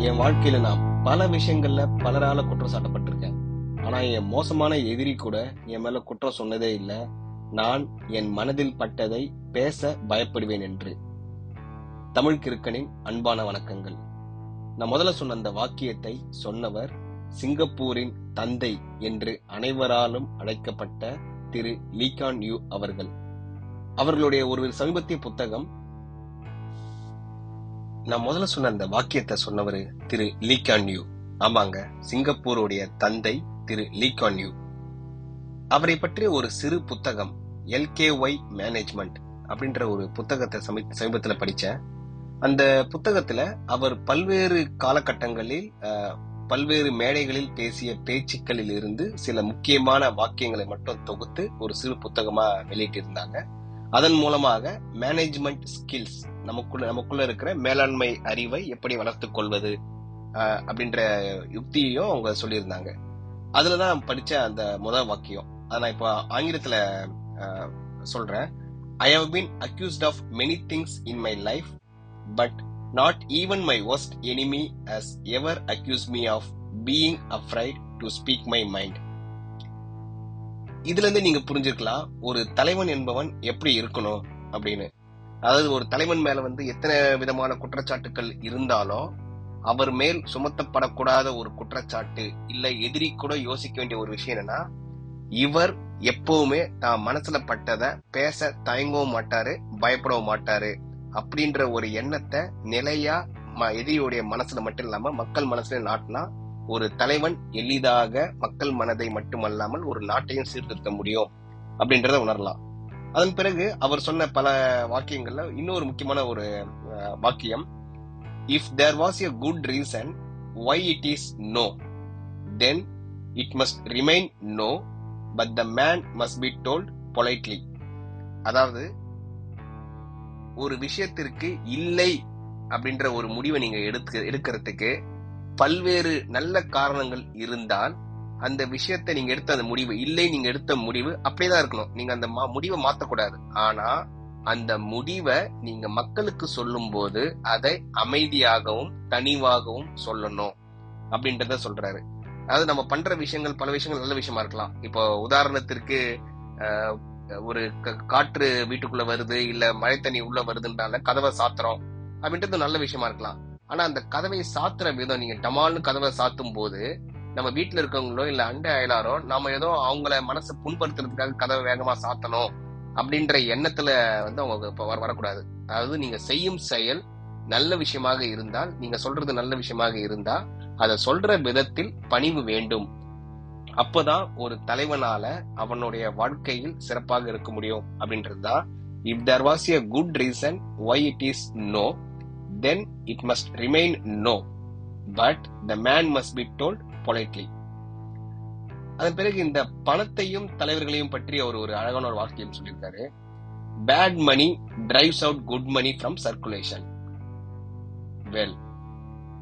என் வாழ்க்கையில நான் பல விஷயங்கள்ல பலரால குற்றம் சாட்டப்பட்டிருக்கேன். ஆனா என் மோசமான எதிரி கூட என் மேல குற்றம் சொன்னதே இல்ல. நான் என் மனதில் பட்டதை பேச பயப்படுவேன் என்று. தமிழ் கிறுக்கனின் அன்பான வணக்கங்கள். நான் முதல்ல சொன்ன அந்த வாக்கியத்தை சொன்னவர் சிங்கப்பூரின் தந்தை என்று அனைவராலும் அழைக்கப்பட்ட திரு லீகான் யூ அவர்கள். அவர்களுடைய ஒரு சமீபத்திய புத்தகம் நான் முதல்ல சொன்ன அந்த வாக்கியத்தை சொன்னவர் திரு லீகான் யூ. ஆமாங்க சிங்கப்பூருடைய தந்தை திரு லீகான் யூ. அவரை பற்றிய ஒரு சிறு புத்தகம் எல்கேஒய் மேனேஜ்மெண்ட் அப்படின்ற ஒரு புத்தகத்தை சமீ சமீபத்தில் படித்தேன் அந்த புத்தகத்தில் அவர் பல்வேறு காலகட்டங்களில் பல்வேறு மேடைகளில் பேசிய பேச்சுக்களில் இருந்து சில முக்கியமான வாக்கியங்களை மட்டும் தொகுத்து ஒரு சிறு புத்தகமாக வெளியிட்டிருந்தாங்க. அதன் மூலமாக மேனேஜ்மெண்ட் ஸ்கில்ஸ் நமக்குள்ள நமக்குள்ள இருக்கிற மேலாண்மை அறிவை எப்படி வளர்த்துக் கொள்வது அப்படின்ற யுக்தியையும் அவங்க சொல்லியிருந்தாங்க. அதுலதான் படிச்ச அந்த முதல் வாக்கியம். அதை நான் இப்போ ஆங்கிலத்துல சொல்றேன். I have been accused of many things in my life but not even my worst enemy has ever accused me of being afraid to speak my mind இதுல இருந்து நீங்க புரிஞ்சிருக்கலாம் ஒரு தலைவன் என்பவன் எப்படி இருக்கணும் அப்படின்னு. அதாவது ஒரு தலைவன் மேல வந்து எத்தனை விதமான குற்றச்சாட்டுகள் இருந்தாலும் அவர் மேல் சுமத்தப்படக்கூடாத ஒரு குற்றச்சாட்டு இல்ல எதிரி கூட யோசிக்க வேண்டிய ஒரு விஷயம் என்னன்னா இவர் எப்பவுமே தான் மனசுல பட்டத பேச தயங்கவும் மாட்டாரு பயப்படவும் மாட்டாரு அப்படின்ற ஒரு எண்ணத்தை நிலையா எதிரியுடைய மனசுல மட்டும் இல்லாம மக்கள் மனசுல நாட்டினா ஒரு தலைவன் எளிதாக மக்கள் மனதை மட்டுமல்லாமல் ஒரு நாட்டையும் சீர்திருத்த முடியும் அப்படின்றத உணரலாம். அதன் பிறகு அவர் சொன்ன பல வாக்கியங்கள்ல இன்னொரு முக்கியமான ஒரு வாக்கியம். If there was a good reason why it is no then it must remain no but the man must be told politely அதாவது ஒரு விஷயத்திற்கு இல்லை அப்படின்ற ஒரு முடிவை நீங்க எடுத்து எடுக்கிறதுக்கு பல்வேறு நல்ல காரணங்கள் இருந்தால் அந்த விஷயத்தை நீங்க எடுத்த அந்த முடிவு இல்லை நீங்க எடுத்த முடிவு அப்படியேதான் இருக்கணும். நீங்க அந்த மா- முடிவை மாத்தக்கூடாது. ஆனா அந்த முடிவை நீங்க மக்களுக்கு சொல்லும் போது அதை அமைதியாகவும் தனிவாகவும் சொல்லணும் அப்படின்றத சொல்றாரு. அதாவது நம்ம பண்ற விஷயங்கள் பல விஷயங்கள் நல்ல விஷயமா இருக்கலாம். இப்போ உதாரணத்திற்கு ஒரு க- காற்று வீட்டுக்குள்ள வருது இல்ல மழை தண்ணி உள்ள வருதுன்றால கதவை சாத்துறோம் அப்படின்றது நல்ல விஷயமா இருக்கலாம். ஆனா அந்த கதவை சாத்துற விதம் நீங்க டமால்னு கதவை சாத்தும் போது நம்ம வீட்டுல இருக்கவங்களோ இல்ல அண்டை அயலாரோ நாம ஏதோ அவங்கள மனசை புண்படுத்துறதுக்காக கதவை வேகமா சாத்தணும் அப்படின்ற எண்ணத்துல வந்து அவங்க வரக்கூடாது. அதாவது நீங்க செய்யும் செயல் நல்ல விஷயமாக இருந்தால் நீங்க சொல்றது நல்ல விஷயமாக இருந்தா அதை சொல்ற விதத்தில் பணிவு வேண்டும். அப்பதான் ஒரு தலைவனால அவனுடைய வாழ்க்கையில் சிறப்பாக இருக்க முடியும் அப்படின்றதுதான். If there was a good reason why it is no then it must remain no but the man must be told politely அதன் பிறகு இந்த பணத்தையும் தலைவர்களையும் பற்றி அவர் ஒரு அழகான ஒரு வாக்கியம் சொல்லியிருக்காரு. Bad money drives out good money from circulation well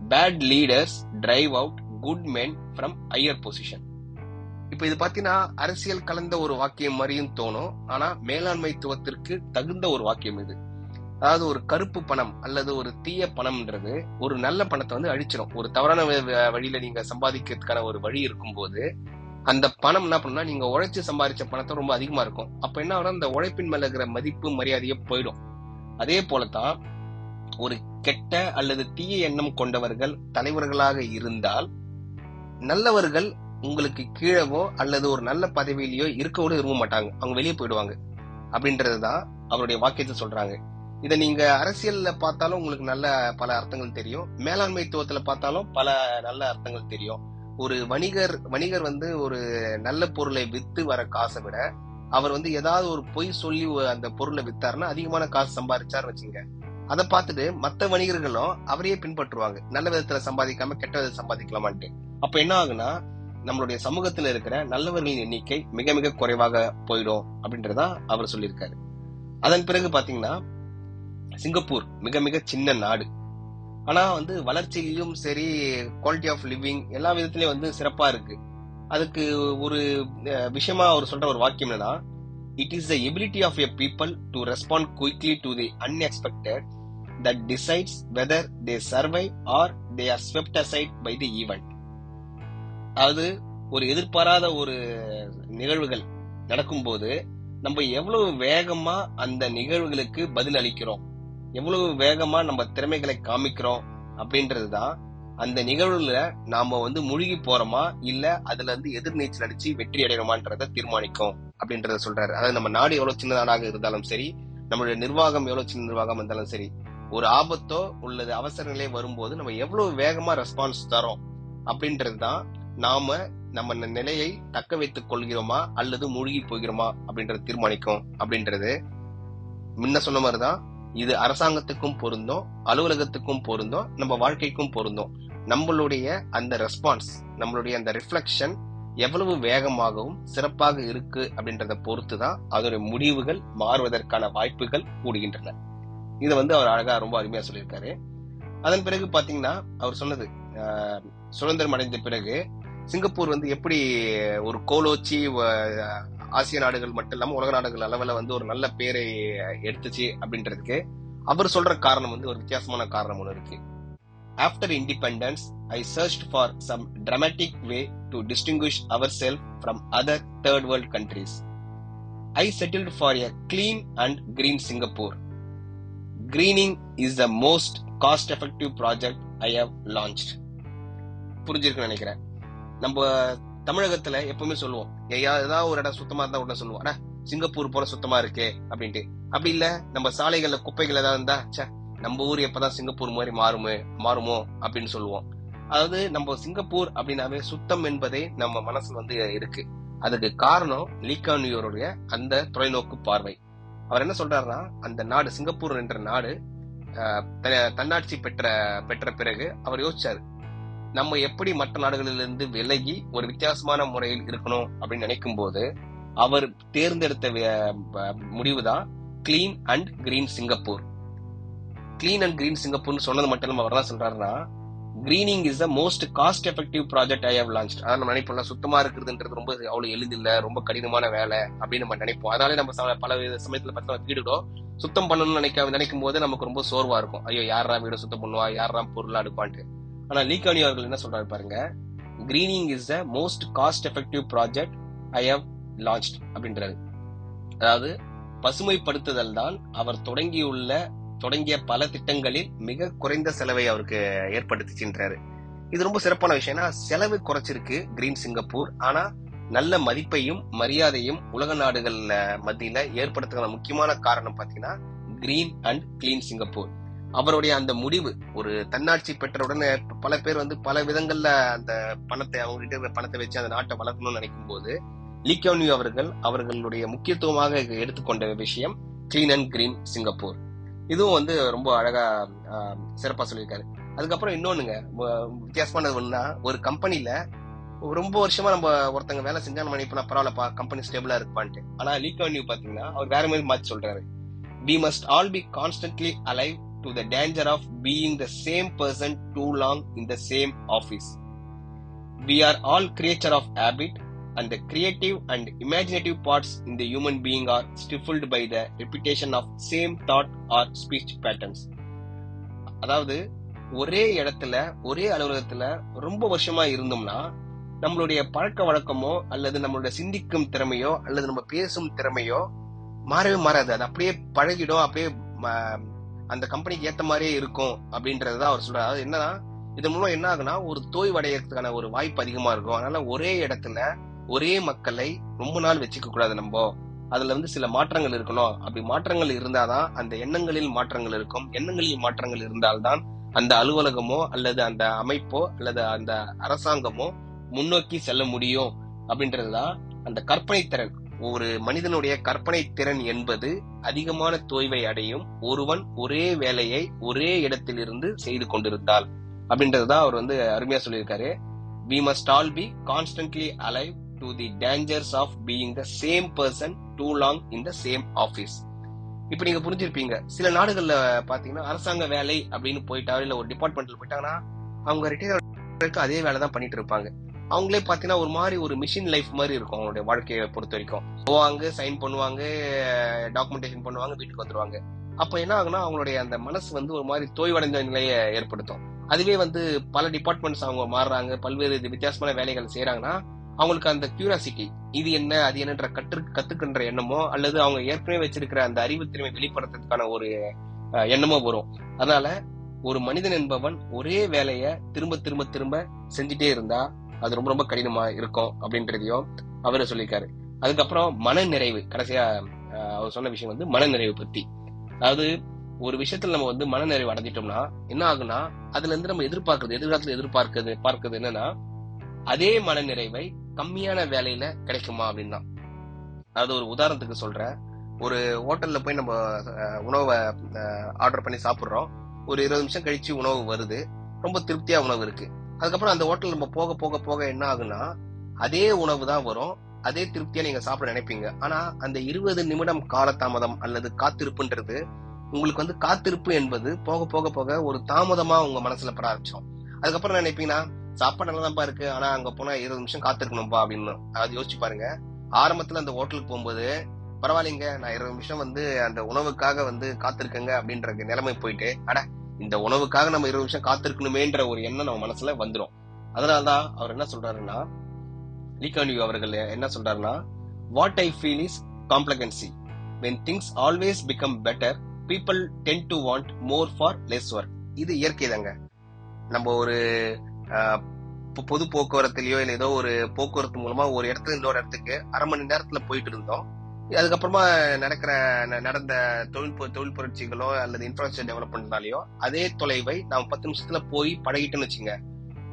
bad leaders drive out good men from higher position இப்ப இது பாத்தீங்கன்னா அரசியல் கலந்த ஒரு வாக்கியம் மாதிரியும் தோணும். ஆனா மேலாண்மைத்துவத்திற்கு தகுந்த ஒரு வாக்கியம் இது. அதாவது ஒரு கருப்பு பணம் அல்லது ஒரு தீய பணம்ன்றது ஒரு நல்ல பணத்தை வந்து அழிச்சிடும் ஒரு தவறான வ- வழியில நீங்க சம்பாதிக்கிறதுக்கான ஒரு வழி இருக்கும்போது அந்த பணம் என்ன பண்ணா நீங்க உழைச்சு சம்பாதிச்ச பணத்தை ரொம்ப அதிகமா இருக்கும். அப்ப என்ன ஆகும் அந்த உழைப்பின் மேல இருக்கிற மதிப்பு மரியாதையே போயிடும். அதே போலதான் ஒரு கெட்ட அல்லது தீய எண்ணம் கொண்டவர்கள் தலைவர்களாக இருந்தால் நல்லவர்கள் உங்களுக்கு கீழவோ அல்லது ஒரு நல்ல பதவியிலயோ இருக்க கூட விரும்ப மாட்டாங்க. அவங்க வெளியே போயிடுவாங்க. அப்படின்றதுதான் அவருடைய வாக்கியத்தை சொல்றாங்க. இதை நீங்க அரசியல்ல பார்த்தாலும் உங்களுக்கு நல்ல பல அர்த்தங்கள் தெரியும். மேலாண்மைத்துவத்துல பார்த்தாலும் பல நல்ல அர்த்தங்கள் தெரியும். ஒரு வணிகர் வணிகர் வந்து ஒரு நல்ல பொருளை வித்து வர காசை விட அவர் வந்து ஏதாவது ஒரு பொய் சொல்லி அந்த பொருளை வித்தாருன்னா அதிகமான காசு சம்பாதிச்சார் வச்சுங்க அதை பார்த்துட்டு மத்த வணிகர்களும் அவரையே பின்பற்றுவாங்க. நல்ல விதத்துல சம்பாதிக்காம கெட்ட விதத்தை சம்பாதிக்கலாமான்ட்டு. அப்ப என்ன ஆகுனா நம்மளுடைய சமூகத்துல இருக்கிற நல்லவர்களின் எண்ணிக்கை மிக மிக குறைவாக போயிடும் அப்படின்றதா அவர் சொல்லியிருக்காரு. அதன் பிறகு பாத்தீங்கன்னா சிங்கப்பூர் மிக மிக சின்ன நாடு. ஆனா வந்து வளர்ச்சியிலும் சரி குவாலிட்டி ஆஃப் லிவிங் எல்லா விதத்திலயும் வந்து சிறப்பா இருக்கு. அதுக்கு ஒரு விஷயமா அவர் சொல்ற ஒரு வாக்கியம் என்னன்னா it is the ability of a people to respond quickly to the unexpected that decides whether they survive or they are swept aside by the event அதாவது ஒரு எதிர்பாராத ஒரு நிகழ்வுகள் நடக்கும்போது நம்ம எவ்வளவு வேகமா அந்த நிகழ்வுகளுக்கு பதில் அளிக்கிறோம். எவ்வளவு வேகமா நம்ம திறமைகளை காமிக்கிறோம் அப்படின்றதுதான் அந்த நிகழ்வுல நாம வந்து முழுகி போறோமா இல்ல அதுல இருந்து எதிர்நீச்சல் அடிச்சு வெற்றி அடைகிறோமான்றத தீர்மானிக்கும் அப்படின்றத சொல்றாரு. அதாவது நம்ம நாடு எவ்வளவு சின்ன நாடாக இருந்தாலும் சரி நம்மளுடைய நிர்வாகம் எவ்வளவு சின்ன நிர்வாகம் இருந்தாலும் சரி ஒரு ஆபத்தோ உள்ளது அவசர நிலை வரும்போது நம்ம எவ்வளவு வேகமா ரெஸ்பான்ஸ் தரோம் அப்படின்றதுதான் நாம நம்ம நிலையை தக்க வைத்துக் கொள்கிறோமா அல்லது மூழ்கி போகிறோமா அப்படின்றத தீர்மானிக்கும் அப்படின்றது. முன்ன சொன்ன மாதிரிதான் இது அரசாங்கத்துக்கும் பொருந்தும் அலுவலகத்துக்கும் பொருந்தும் நம்ம வாழ்க்கைக்கும் பொருந்தும். நம்மளுடைய அந்த ரெஸ்பான்ஸ் நம்மளுடைய அந்த ரிஃப்ளெக்ஷன் எவ்வளவு வேகமாகவும் சிறப்பாக இருக்கு அப்படின்றத பொறுத்து தான் அதோட முடிவுகள் மாறுவதற்கான வாய்ப்புகள் கூடுகின்றன. இதை வந்து அவர் அழகா ரொம்ப அருமையா சொல்லியிருக்காரு. அதன் பிறகு பாத்தீங்கன்னா அவர் சொன்னது சுதந்திரம் அடைந்த பிறகு சிங்கப்பூர் வந்து எப்படி ஒரு கோலோச்சி வ- ஆசிய நாடுகள் மட்டும் இல்லாம உலக நாடுகள் அளவுல வந்து ஒரு நல்ல பேரை எடுத்துச்சு அப்படின்றதுக்கு அவர் சொல்ற காரணம் வந்து ஒரு வித்தியாசமான காரணம் ஒன்று இருக்கு. After independence I search for some dramatic way to distinguish our self from other third world countries I settled for a clean and green Singapore greening is the most cost effective project I have launched புரிஞ்சிருக்குன்னு நினைக்கிறேன். நம்ம தமிழகத்துல எப்பவுமே சொல்லுவோம். ஏதாவது ஒரு இடம் சுத்தமா இருந்தா உடனே சொல்லுவோம். சிங்கப்பூர் போல சுத்தமா இருக்கே அப்படின்ட்டு. அப்படி இல்ல நம்ம சாலைகள்ல குப்பைகள் ஏதாவது இருந்தா சே நம்ம ஊர் எப்பதான் சிங்கப்பூர் மாதிரி மாறுமே மாறுமோ அப்படின்னு சொல்லுவோம். அதாவது நம்ம சிங்கப்பூர் அப்படின்னாவே சுத்தம் என்பதே நம்ம மனசுல வந்து இருக்கு. அதுக்கு காரணம் லீகானியோருடைய அந்த தொலைநோக்கு பார்வை. அவர் என்ன சொல்றாருன்னா அந்த நாடு சிங்கப்பூர் என்ற நாடு த- தன்னாட்சி பெற்ற பெற்ற பிறகு அவர் யோசிச்சாரு நம்ம எப்படி மற்ற நாடுகளிலிருந்து விலகி ஒரு வித்தியாசமான முறையில் இருக்கணும் அப்படின்னு நினைக்கும் போது அவர் தேர்ந்தெடுத்த முடிவு தான் clean and green Singapore clean and green சிங்கப்பூர்னு சொன்னது மட்டும் இல்லாம அவர் என்ன சொல்றாருன்னா greening is the most cost effective project I have launched அதான் நம்ம நினைப்போம்ல சுத்தமா இருக்கிறதுன்றது ரொம்ப அவ்வளவு எளிதில்ல ரொம்ப கடினமான வேலை அப்படின்னு நம்ம நினைப்போம். அதாலே நம்ம ச- பல வித சமயத்துல பார்த்தா வீடுகளோ சுத்தம் பண்ணணும்னு நினைக்க நினைக்கும் போது நமக்கு ரொம்ப சோர்வா இருக்கும். ஐயோ யாரா வீடு சுத்தம் பண்ணுவா? யாரா பொருளா எடுப்பான்ட்டு ஆனா லீகானி அவர்கள் என்ன சொல்றாரு பாருங்க? Greening is the most cost effective project I have launched அப்படின்றாரு. அதாவது பசுமைப்படுத்துதல் தான் அவர் தொடங்கியுள்ள தொடங்கிய பல திட்டங்களில் மிக குறைந்த செலவை அவருக்கு ஏற்படுத்திச்சுன்றாரு. இது ரொம்ப சிறப்பான விஷயம்னா செலவு குறைச்சிருக்கு கிரீன் சிங்கப்பூர். ஆனா நல்ல மதிப்பையும் மரியாதையும் உலக நாடுகள்ல மத்தியில ஏற்படுத்துகிற முக்கியமான காரணம் பாத்தீங்கன்னா கிரீன் அண்ட் கிளீன் சிங்கப்பூர் அவருடைய அந்த முடிவு ஒரு தன்னாட்சி பெற்ற உடனே பல பேர் வந்து பல விதங்கள்ல அந்த பணத்தை அவங்ககிட்ட இருக்கிற பணத்தை வச்சு அந்த நாட்டை வளர்க்கணும்னு நினைக்கும் போது லீக்கோனியூ அவர்கள் அவர்களுடைய முக்கியத்துவமாக எடுத்துக்கொண்ட விஷயம் கிளீன் அண்ட் கிரீன் சிங்கப்பூர். இதுவும் வந்து ரொம்ப அழகா சிறப்பா சொல்லியிருக்காரு. அதுக்கப்புறம் இன்னொன்னுங்க வித்தியாசமானது ஒண்ணுன்னா ஒரு கம்பெனில ரொம்ப வருஷமா நம்ம ஒருத்தங்க வேலை செஞ்சா நம்ம நினைப்போம் பரவாயில்லப்பா கம்பெனி ஸ்டேபிளா இருப்பான்ட்டு ஆனா லீக்கோனியூ பாத்தீங்கன்னா அவர் வேற மாதிரி மாத்தி சொல்றாரு. We must all be constantly alive to the danger of being the same person too long in the same office. We are all creature of habit and the creative and imaginative parts in the human being are stifled by the repetition of same thought or speech patterns. அதாவது ஒரே இடத்துல ஒரே அலுவலகத்துல ரொம்ப வருஷமா இருந்தோம்னா நம்மளுடைய பழக்க வழக்கமோ அல்லது நம்மளுடைய சிந்திக்கும் திறமையோ அல்லது நம்ம பேசும் திறமையோ மாறவே மாறாது அது அப்படியே பழகிடும் அப்படியே ம- அந்த கம்பெனிக்கு ஏத்த மாதிரியே இருக்கும் அப்படின்றதுதான் அவர் சொல்றாரு. அதாவது என்னன்னா இதன் மூலம் என்ன ஆகுனா ஒரு தோய்வடையறதுக்கான ஒரு வாய்ப்பு அதிகமா இருக்கும். அதனால ஒரே இடத்துல ஒரே மக்களை ரொம்ப நாள் வச்சுக்க கூடாது நம்ம. அதுல வந்து சில மாற்றங்கள் இருக்கணும். அப்படி மாற்றங்கள் இருந்தாதான் அந்த எண்ணங்களில் மாற்றங்கள் இருக்கும். எண்ணங்களில் மாற்றங்கள் இருந்தால்தான் அந்த அலுவலகமோ அல்லது அந்த அமைப்போ அல்லது அந்த அரசாங்கமோ முன்னோக்கி செல்ல முடியும். அப்படின்றதுதான் அந்த கற்பனை திறன். ஒரு மனிதனுடைய கற்பனை திறன் என்பது அதிகமான தோய்வை அடையும் ஒருவன் ஒரே வேலையை ஒரே இடத்திலிருந்து செய்து கொண்டிருந்தால். அப்படின்றதுதான் அவர் வந்து அருமையா சொல்லியிருக்காரு. We must all be constantly alive to the dangers of being the same person too long in the same office இப்ப நீங்க புரிஞ்சிருப்பீங்க. சில நாடுகள்ல பாத்தீங்கன்னா அரசாங்க வேலை அப்படின்னு போயிட்டாரு இல்ல ஒரு டிபார்ட்மெண்ட்ல போயிட்டாங்கன்னா அவங்க ரிட்டையர் அதே வேலை தான் பண்ணிட்டு இருப்பாங்க. அவங்களே பாத்தீங்கன்னா ஒரு மாதிரி ஒரு மிஷின் லைஃப் மாதிரி இருக்கும் அவங்களுடைய வாழ்க்கையை பொறுத்த வரைக்கும். போவாங்க சைன் பண்ணுவாங்க டாக்குமெண்டேஷன் பண்ணுவாங்க வீட்டுக்கு வந்துருவாங்க. அப்ப என்ன ஆகுனா அவங்களுடைய அந்த மனசு வந்து ஒரு மாதிரி தோய்வடைந்த நிலையை ஏற்படுத்தும். அதுவே வந்து பல டிபார்ட்மெண்ட்ஸ் அவங்க மாறுறாங்க பல்வேறு வித்தியாசமான வேலைகள் செய்யறாங்கன்னா அவங்களுக்கு அந்த கியூரியாசிட்டி இது என்ன அது என்னன்ற கற்று கத்துக்கின்ற எண்ணமோ அல்லது அவங்க ஏற்கனவே வச்சிருக்கிற அந்த அறிவு திறமை வெளிப்படுத்துறதுக்கான ஒரு எண்ணமோ வரும். அதனால ஒரு மனிதன் என்பவன் ஒரே வேலைய திரும்ப திரும்ப திரும்ப செஞ்சுட்டே இருந்தா அது ரொம்ப ரொம்ப கடினமா இருக்கும் அப்படின்றதையும் அவரு சொல்லியிருக்காரு. அதுக்கப்புறம் மன நிறைவு கடைசியா அவர் சொன்ன விஷயம் வந்து மன நிறைவு பத்தி. அதாவது ஒரு விஷயத்துல நம்ம வந்து மன நிறைவு அடைஞ்சிட்டோம்னா என்ன ஆகுனா அதுல இருந்து நம்ம எதிர்பார்க்கறது எதிர்காலத்துல எதிர்பார்க்கறது பார்க்கறது என்னன்னா அதே மன நிறைவை கம்மியான வேலையில கிடைக்குமா அப்படின்னா. அதாவது ஒரு உதாரணத்துக்கு சொல்றேன். ஒரு ஹோட்டல்ல போய் நம்ம உணவை ஆர்டர் பண்ணி சாப்பிடுறோம். ஒரு இருபது நிமிஷம் கழிச்சு உணவு வருது. ரொம்ப திருப்தியா உணவு இருக்கு. அதுக்கப்புறம் அந்த ஹோட்டல் நம்ம போக போக போக என்ன ஆகுன்னா அதே உணவு தான் வரும். அதே திருப்தியா நீங்க சாப்பிட நினைப்பீங்க. ஆனா அந்த இருபது நிமிடம் காலதாமதம் அல்லது காத்திருப்புன்றது உங்களுக்கு வந்து காத்திருப்பு என்பது போக போக போக ஒரு தாமதமா உங்க மனசுல பட ஆரம்பிச்சோம் அதுக்கப்புறம் நினைப்பீங்கன்னா சாப்பாடு நல்லதான்ப்பா இருக்கு ஆனா அங்க போனா இருபது நிமிஷம் காத்திருக்கணும்பா அப்படின்னு. அதாவது யோசிச்சு பாருங்க. ஆரம்பத்துல அந்த ஹோட்டலுக்கு போகும்போது பரவாயில்லைங்க நான் இருபது நிமிஷம் வந்து அந்த உணவுக்காக வந்து காத்திருக்கேங்க அப்படின்ற நிலைமை போயிட்டு அட இந்த உணவுக்காக நம்ம இருபது நிமிஷம் காத்திருக்கணுமேன்ற ஒரு எண்ணம் நம்ம மனசுல வந்துடும் அதனாலதான் அவர் என்ன சொல்றாருன்னா லீகானியூ அவர்கள் என்ன சொல்றாருன்னா what I feel is complacency when things always become better people tend to want more for less work இது இயற்கை தாங்க நம்ம ஒரு பொது போக்குவரத்துலயோ இல்ல ஏதோ ஒரு போக்குவரத்து மூலமா ஒரு இடத்துல இன்னொரு இடத்துக்கு அரை மணி நேரத்துல போயிட்டு இருந்தோம். அதுக்கப்புறமா நடக்கிற ந- நடந்த தொழில் தொழில் புரட்சிகளோ அல்லது இன்ஃப்ராஸ்ட்ரக்சர் டெவலப்மெண்ட்னாலயோ அதே தொலைவை நாம் பத்து நிமிஷத்துல போய் பழகிட்டோம்னு வச்சுங்க.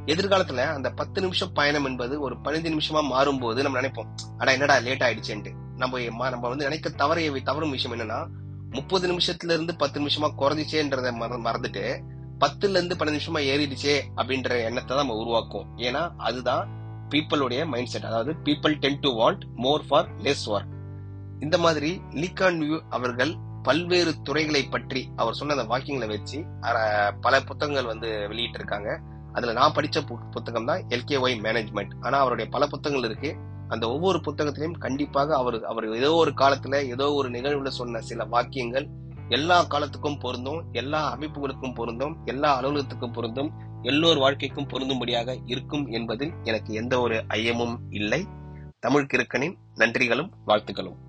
எதிர்காலத்துல அந்த பத்து நிமிஷம் பயணம் என்பது ஒரு பதினஞ்சு நிமிஷமா மாறும்போது நம்ம நினைப்போம் அடா என்னடா லேட் ஆயிடுச்சுன்ட்டு. நம்ம நம்ம வந்து நினைக்க தவறைய தவறும் விஷயம் என்னன்னா முப்பது நிமிஷத்துல இருந்து பத்து நிமிஷமா குறைஞ்சிச்சேன்றத மறந்துட்டு பத்துல இருந்து பன்னெண்டு நிமிஷமா ஏறிடுச்சே அப்படின்ற எண்ணத்தை தான் நம்ம உருவாக்கும் ஏன்னா அதுதான் பீப்புளுடைய மைண்ட் செட் அதாவது people tend to want more for less work இந்த மாதிரி லீகான் வியூ அவர்கள் பல்வேறு துறைகளை பற்றி அவர் சொன்ன அந்த வாக்கியங்களை வச்சு பல புத்தகங்கள் வந்து வெளியிட்டு இருக்காங்க அதுல நான் படிச்ச புத்தகம் தான் எல்கேஒய் மேனேஜ்மெண்ட் ஆனா அவருடைய பல புத்தகங்கள் இருக்கு. அந்த ஒவ்வொரு புத்தகத்திலையும் கண்டிப்பாக அவர் அவர் ஏதோ ஒரு காலத்துல ஏதோ ஒரு நிகழ்வுல சொன்ன சில வாக்கியங்கள் எல்லா காலத்துக்கும் பொருந்தும் எல்லா அமைப்புகளுக்கும் பொருந்தும் எல்லா அலுவலகத்துக்கும் பொருந்தும் எல்லோர் வாழ்க்கைக்கும் பொருந்தும்படியாக இருக்கும் என்பதில் எனக்கு எந்த ஒரு ஐயமும் இல்லை. தமிழ் கிருக்கனின் நன்றிகளும் வாழ்த்துக்களும்.